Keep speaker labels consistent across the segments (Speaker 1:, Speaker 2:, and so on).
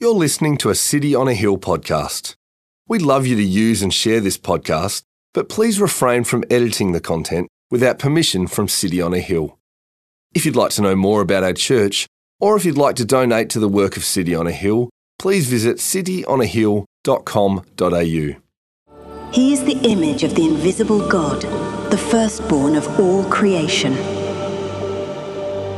Speaker 1: You're listening to a City on a Hill podcast. We'd love you to use and share this podcast, but please refrain from editing the content without permission from City on a Hill. If you'd like to know more about our church, or if you'd like to donate to the work of City on a Hill, please visit cityonahill.com.au.
Speaker 2: He is the image of the invisible God, the firstborn of all creation.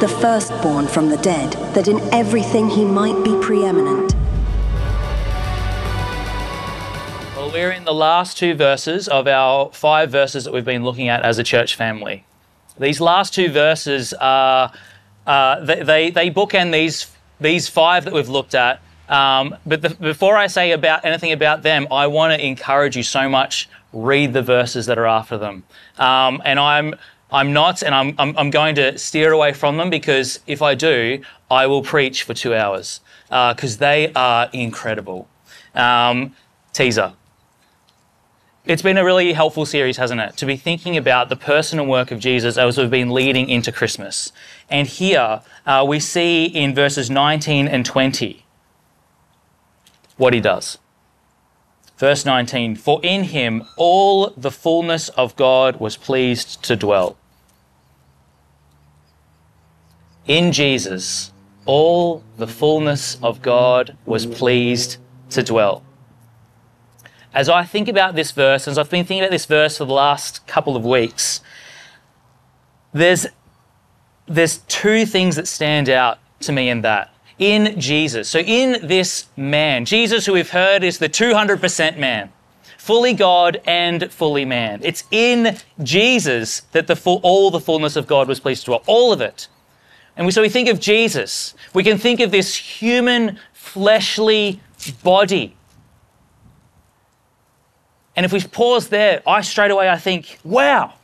Speaker 2: the firstborn from the dead, that in everything he might be preeminent.
Speaker 3: Well, we're in the last two verses of our five verses that we've been looking at as a church family. These last two verses are, uh, they, they, they bookend these, these five that we've looked at. Um, but the, before I say about anything about them, I want to encourage you so much read the verses that are after them. Um, and I'm I'm not, and I'm, I'm, I'm, going to steer away from them because if I do, I will preach for two hours because uh, they are incredible. Um, teaser. It's been a really helpful series, hasn't it? To be thinking about the person and work of Jesus as we've been leading into Christmas. And here uh, we see in verses 19 and 20 what he does. Verse 19 For in him all the fullness of God was pleased to dwell. In Jesus, all the fullness of God was pleased to dwell. As I think about this verse, as I've been thinking about this verse for the last couple of weeks, there's, there's two things that stand out to me in that in Jesus. So, in this man, Jesus, who we've heard is the 200% man, fully God and fully man. It's in Jesus that the full, all the fullness of God was pleased to dwell, all of it. And we, so we think of Jesus, we can think of this human, fleshly body. And if we pause there, I straight away I think, wow,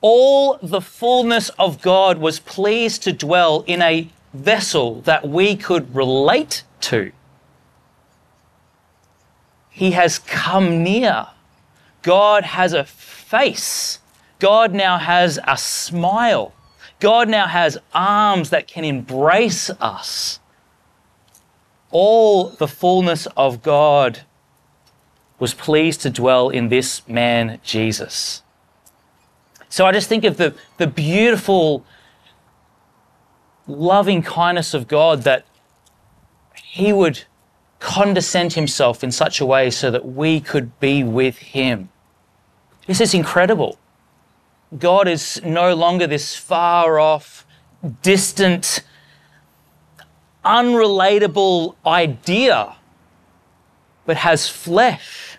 Speaker 3: all the fullness of God was pleased to dwell in a vessel that we could relate to. He has come near. God has a face. God now has a smile. God now has arms that can embrace us. All the fullness of God was pleased to dwell in this man, Jesus. So I just think of the, the beautiful loving kindness of God that He would condescend Himself in such a way so that we could be with Him. This is incredible. God is no longer this far off, distant, unrelatable idea, but has flesh.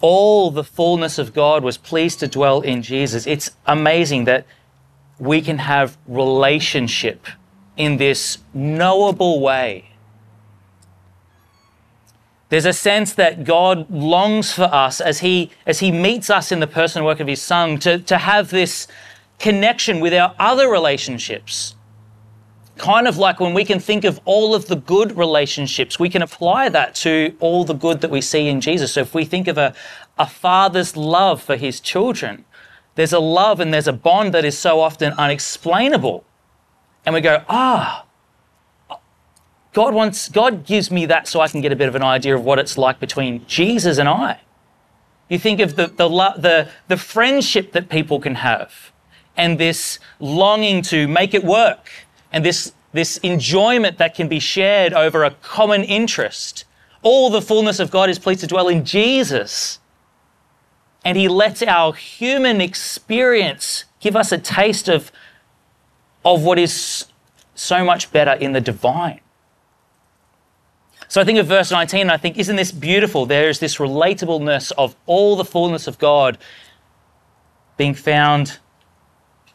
Speaker 3: All the fullness of God was pleased to dwell in Jesus. It's amazing that we can have relationship in this knowable way. There's a sense that God longs for us as He, as he meets us in the person and work of His Son to, to have this connection with our other relationships. Kind of like when we can think of all of the good relationships, we can apply that to all the good that we see in Jesus. So if we think of a, a father's love for his children, there's a love and there's a bond that is so often unexplainable. And we go, ah, God wants, God gives me that so I can get a bit of an idea of what it's like between Jesus and I. You think of the, the, the, the friendship that people can have and this longing to make it work and this, this enjoyment that can be shared over a common interest. All the fullness of God is pleased to dwell in Jesus and he lets our human experience give us a taste of, of what is so much better in the divine. So I think of verse 19, and I think, isn't this beautiful? There is this relatableness of all the fullness of God being found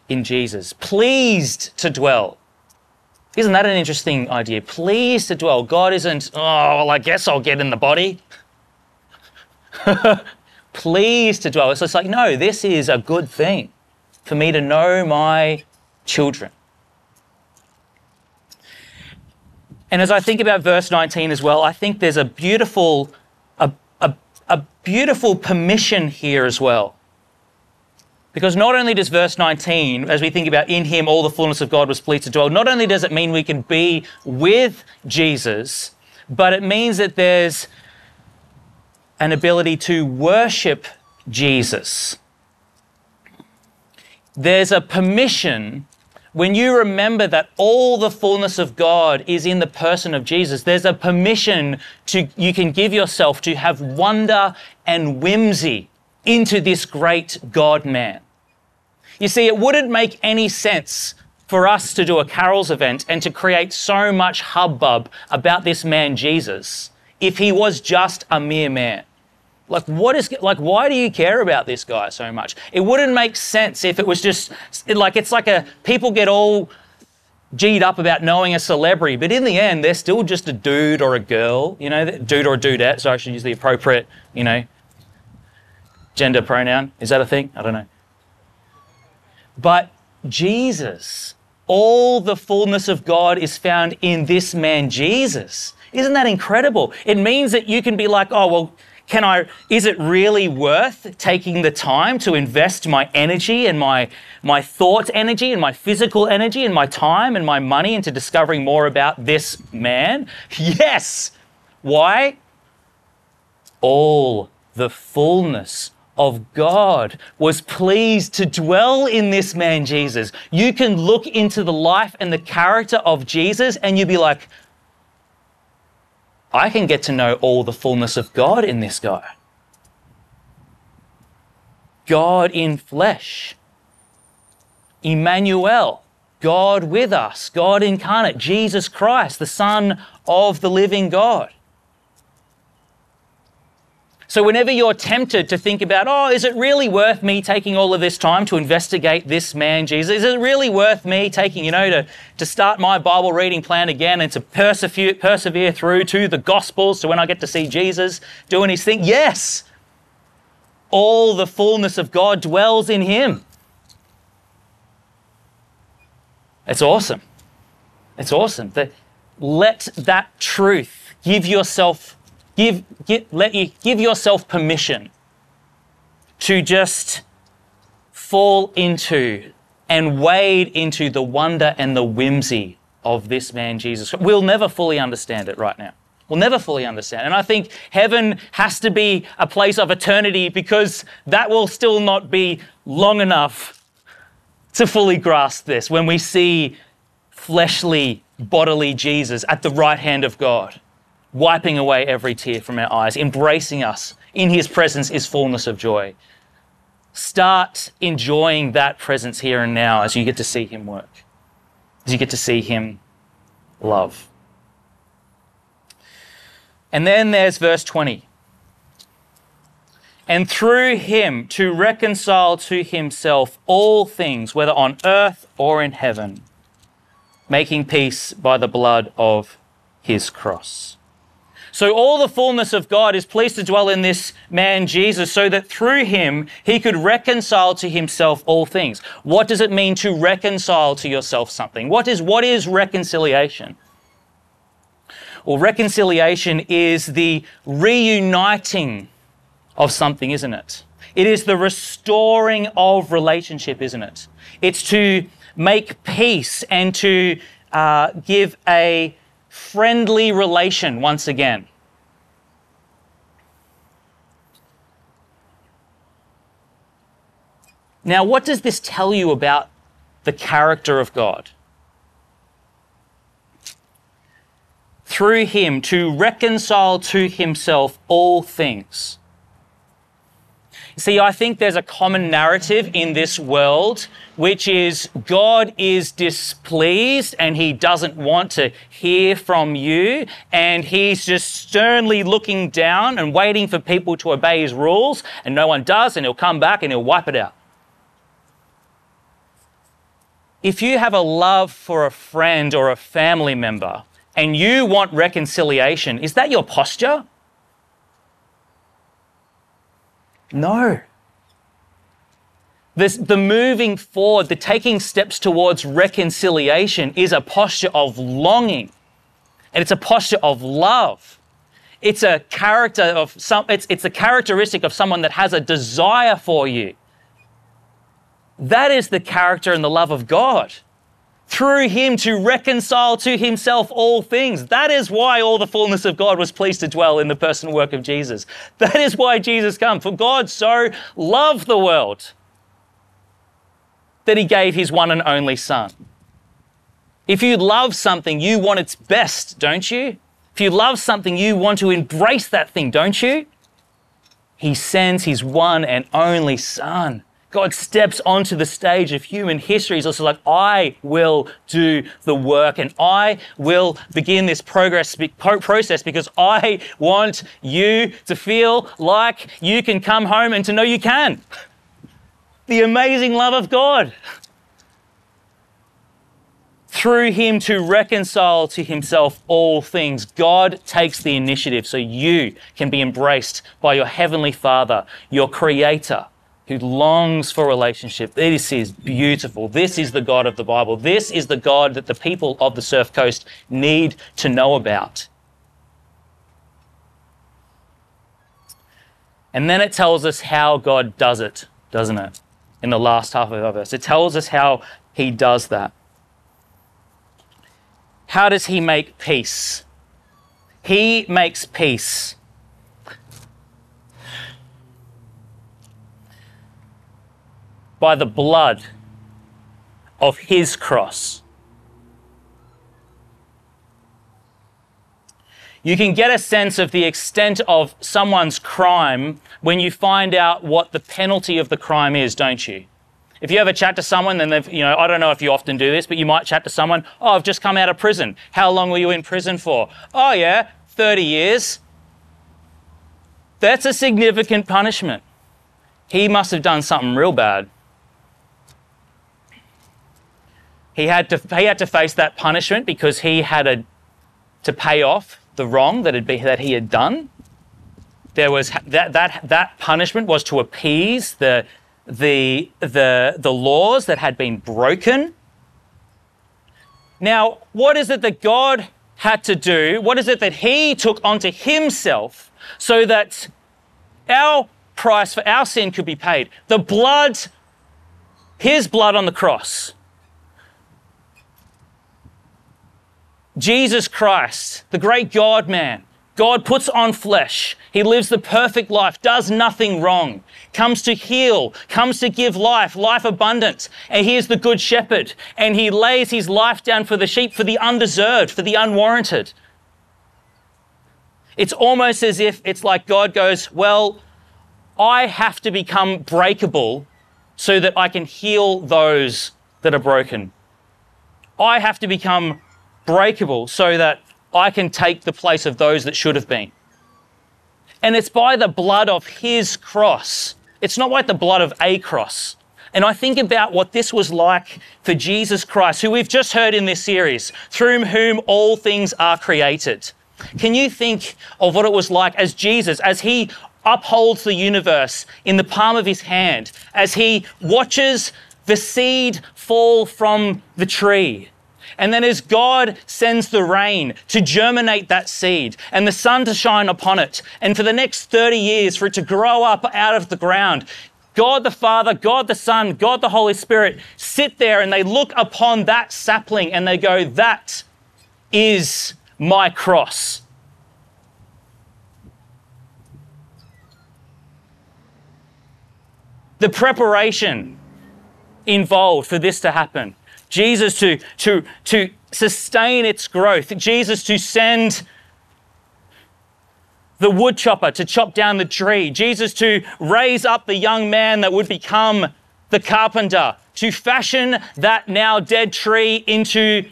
Speaker 3: in Jesus, pleased to dwell. Isn't that an interesting idea? Pleased to dwell. God isn't, oh, well, I guess I'll get in the body. Pleased to dwell. So it's like, no, this is a good thing for me to know my children. And as I think about verse 19 as well, I think there's a beautiful, a, a, a beautiful permission here as well. Because not only does verse 19, as we think about in him all the fullness of God was pleased to dwell, not only does it mean we can be with Jesus, but it means that there's an ability to worship Jesus. There's a permission when you remember that all the fullness of God is in the person of Jesus, there's a permission to you can give yourself to have wonder and whimsy into this great God man. You see, it wouldn't make any sense for us to do a carols event and to create so much hubbub about this man Jesus if he was just a mere man. Like, what is, like, why do you care about this guy so much? It wouldn't make sense if it was just, like, it's like a, people get all G'd up about knowing a celebrity, but in the end, they're still just a dude or a girl, you know, dude or a dudette, so I should use the appropriate, you know, gender pronoun. Is that a thing? I don't know. But Jesus, all the fullness of God is found in this man, Jesus. Isn't that incredible? It means that you can be like, oh, well, can I, is it really worth taking the time to invest my energy and my, my thought energy and my physical energy and my time and my money into discovering more about this man? Yes. Why? All the fullness of God was pleased to dwell in this man, Jesus. You can look into the life and the character of Jesus and you'd be like, I can get to know all the fullness of God in this guy. God in flesh. Emmanuel, God with us, God incarnate, Jesus Christ, the Son of the living God. So, whenever you're tempted to think about, oh, is it really worth me taking all of this time to investigate this man, Jesus? Is it really worth me taking, you know, to, to start my Bible reading plan again and to persevere, persevere through to the Gospels to when I get to see Jesus doing his thing? Yes. All the fullness of God dwells in him. It's awesome. It's awesome. That let that truth give yourself give, let you give yourself permission to just fall into and wade into the wonder and the whimsy of this man Jesus. We'll never fully understand it right now. We'll never fully understand. And I think heaven has to be a place of eternity because that will still not be long enough to fully grasp this when we see fleshly, bodily Jesus at the right hand of God wiping away every tear from our eyes, embracing us. In his presence is fullness of joy. Start enjoying that presence here and now as you get to see him work, as you get to see him love. And then there's verse 20. And through him to reconcile to himself all things, whether on earth or in heaven, making peace by the blood of his cross. So all the fullness of God is pleased to dwell in this man Jesus so that through him he could reconcile to himself all things. What does it mean to reconcile to yourself something? What is, what is reconciliation? Well, reconciliation is the reuniting of something, isn't it? It is the restoring of relationship, isn't it? It's to make peace and to uh, give a friendly relation once again. Now, what does this tell you about the character of God? Through him to reconcile to himself all things. See, I think there's a common narrative in this world, which is God is displeased and he doesn't want to hear from you. And he's just sternly looking down and waiting for people to obey his rules. And no one does. And he'll come back and he'll wipe it out. if you have a love for a friend or a family member and you want reconciliation, is that your posture? No. This, the moving forward, the taking steps towards reconciliation is a posture of longing and it's a posture of love. It's a character of some, it's, it's a characteristic of someone that has a desire for you. That is the character and the love of God. Through him to reconcile to himself all things. That is why all the fullness of God was pleased to dwell in the person and work of Jesus. That is why Jesus came. For God so loved the world that he gave his one and only Son. If you love something, you want its best, don't you? If you love something, you want to embrace that thing, don't you? He sends his one and only Son. God steps onto the stage of human history. He's also like, I will do the work and I will begin this progress process because I want you to feel like you can come home and to know you can. The amazing love of God through him to reconcile to himself all things. God takes the initiative so you can be embraced by your heavenly Father, your creator, who longs for relationship. This is beautiful. This is the God of the Bible. This is the God that the people of the Surf Coast need to know about. And then it tells us how God does it, doesn't it? In the last half of our verse, it tells us how he does that. How does he make peace? He makes peace. By the blood of his cross. You can get a sense of the extent of someone's crime when you find out what the penalty of the crime is, don't you? If you ever chat to someone, then they've, you know, I don't know if you often do this, but you might chat to someone, oh, I've just come out of prison. How long were you in prison for? Oh, yeah, 30 years. That's a significant punishment. He must have done something real bad. He had to, he had to face that punishment because he had a, to pay off the wrong that, had be, that he had done. There was that, that, that punishment was to appease the, the, the, the laws that had been broken. Now, what is it that God had to do? What is it that He took onto Himself so that our price for our sin could be paid? The blood, His blood on the cross. Jesus Christ, the great God man, God puts on flesh. He lives the perfect life, does nothing wrong, comes to heal, comes to give life, life abundant. And he is the good shepherd. And he lays his life down for the sheep, for the undeserved, for the unwarranted. It's almost as if it's like God goes, Well, I have to become breakable so that I can heal those that are broken. I have to become breakable so that I can take the place of those that should have been. And it's by the blood of his cross. It's not like the blood of a cross. And I think about what this was like for Jesus Christ, who we've just heard in this series, through whom all things are created. Can you think of what it was like as Jesus, as he upholds the universe in the palm of his hand, as he watches the seed fall from the tree, and then as God sends the rain to germinate that seed and the sun to shine upon it, and for the next 30 years for it to grow up out of the ground, God the Father, God the Son, God the Holy Spirit sit there and they look upon that sapling and they go, That is my cross. The preparation involved for this to happen Jesus to, to, to sustain its growth, Jesus to send the woodchopper to chop down the tree, Jesus to raise up the young man that would become the carpenter, to fashion that now dead tree into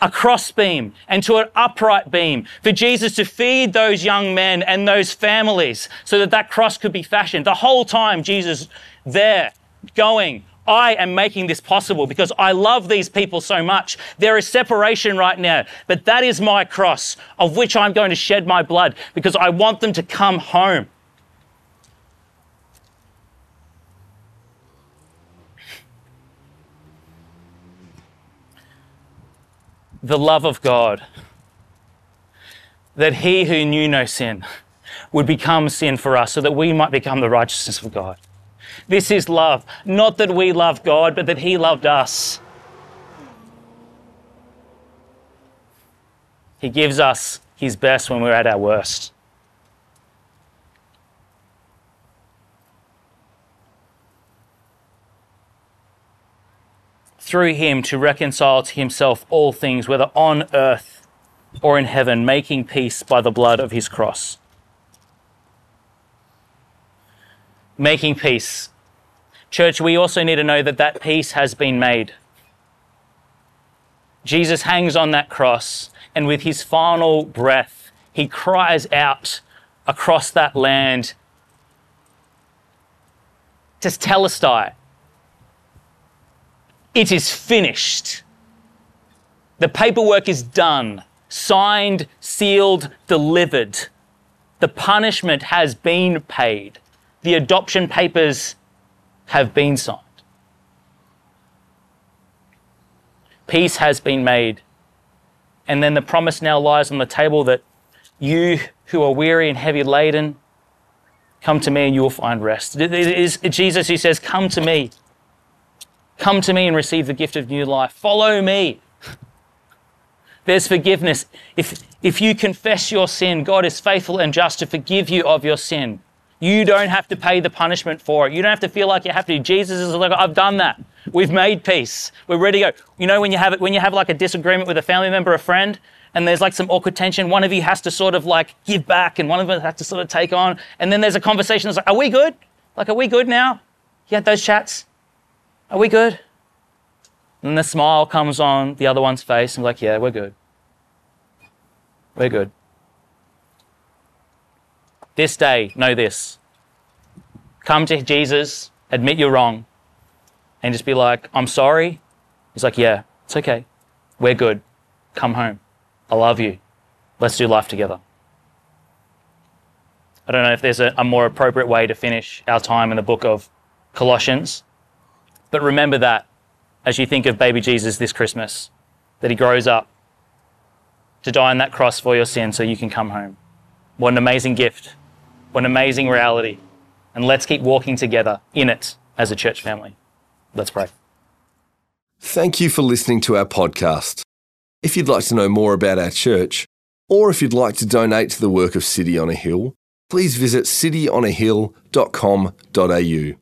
Speaker 3: a crossbeam and to an upright beam, for Jesus to feed those young men and those families so that that cross could be fashioned. The whole time, Jesus there, going, I am making this possible because I love these people so much. There is separation right now, but that is my cross of which I'm going to shed my blood because I want them to come home. The love of God, that he who knew no sin would become sin for us so that we might become the righteousness of God. This is love. Not that we love God, but that He loved us. He gives us His best when we're at our worst. Through Him to reconcile to Himself all things, whether on earth or in heaven, making peace by the blood of His cross. Making peace Church, we also need to know that that peace has been made. Jesus hangs on that cross, and with his final breath, he cries out across that land Tetelestai, It is finished. The paperwork is done, signed, sealed, delivered. The punishment has been paid. The adoption papers have been signed. Peace has been made. And then the promise now lies on the table that you who are weary and heavy laden, come to me and you will find rest. It is Jesus who says, Come to me. Come to me and receive the gift of new life. Follow me. There's forgiveness. If, if you confess your sin, God is faithful and just to forgive you of your sin. You don't have to pay the punishment for it. You don't have to feel like you have to. Jesus is like, I've done that. We've made peace. We're ready to go. You know, when you have it, when you have like a disagreement with a family member, a friend, and there's like some awkward tension, one of you has to sort of like give back and one of them has to sort of take on. And then there's a conversation that's like, are we good? Like, are we good now? You had those chats? Are we good? And the smile comes on the other one's face and like, yeah, we're good. We're good. This day, know this. Come to Jesus, admit you're wrong, and just be like, I'm sorry. He's like, Yeah, it's okay. We're good. Come home. I love you. Let's do life together. I don't know if there's a, a more appropriate way to finish our time in the book of Colossians, but remember that as you think of baby Jesus this Christmas, that he grows up to die on that cross for your sin so you can come home. What an amazing gift what an amazing reality. And let's keep walking together in it as a church family. Let's pray.
Speaker 1: Thank you for listening to our podcast. If you'd like to know more about our church, or if you'd like to donate to the work of City on a Hill, please visit cityonahill.com.au.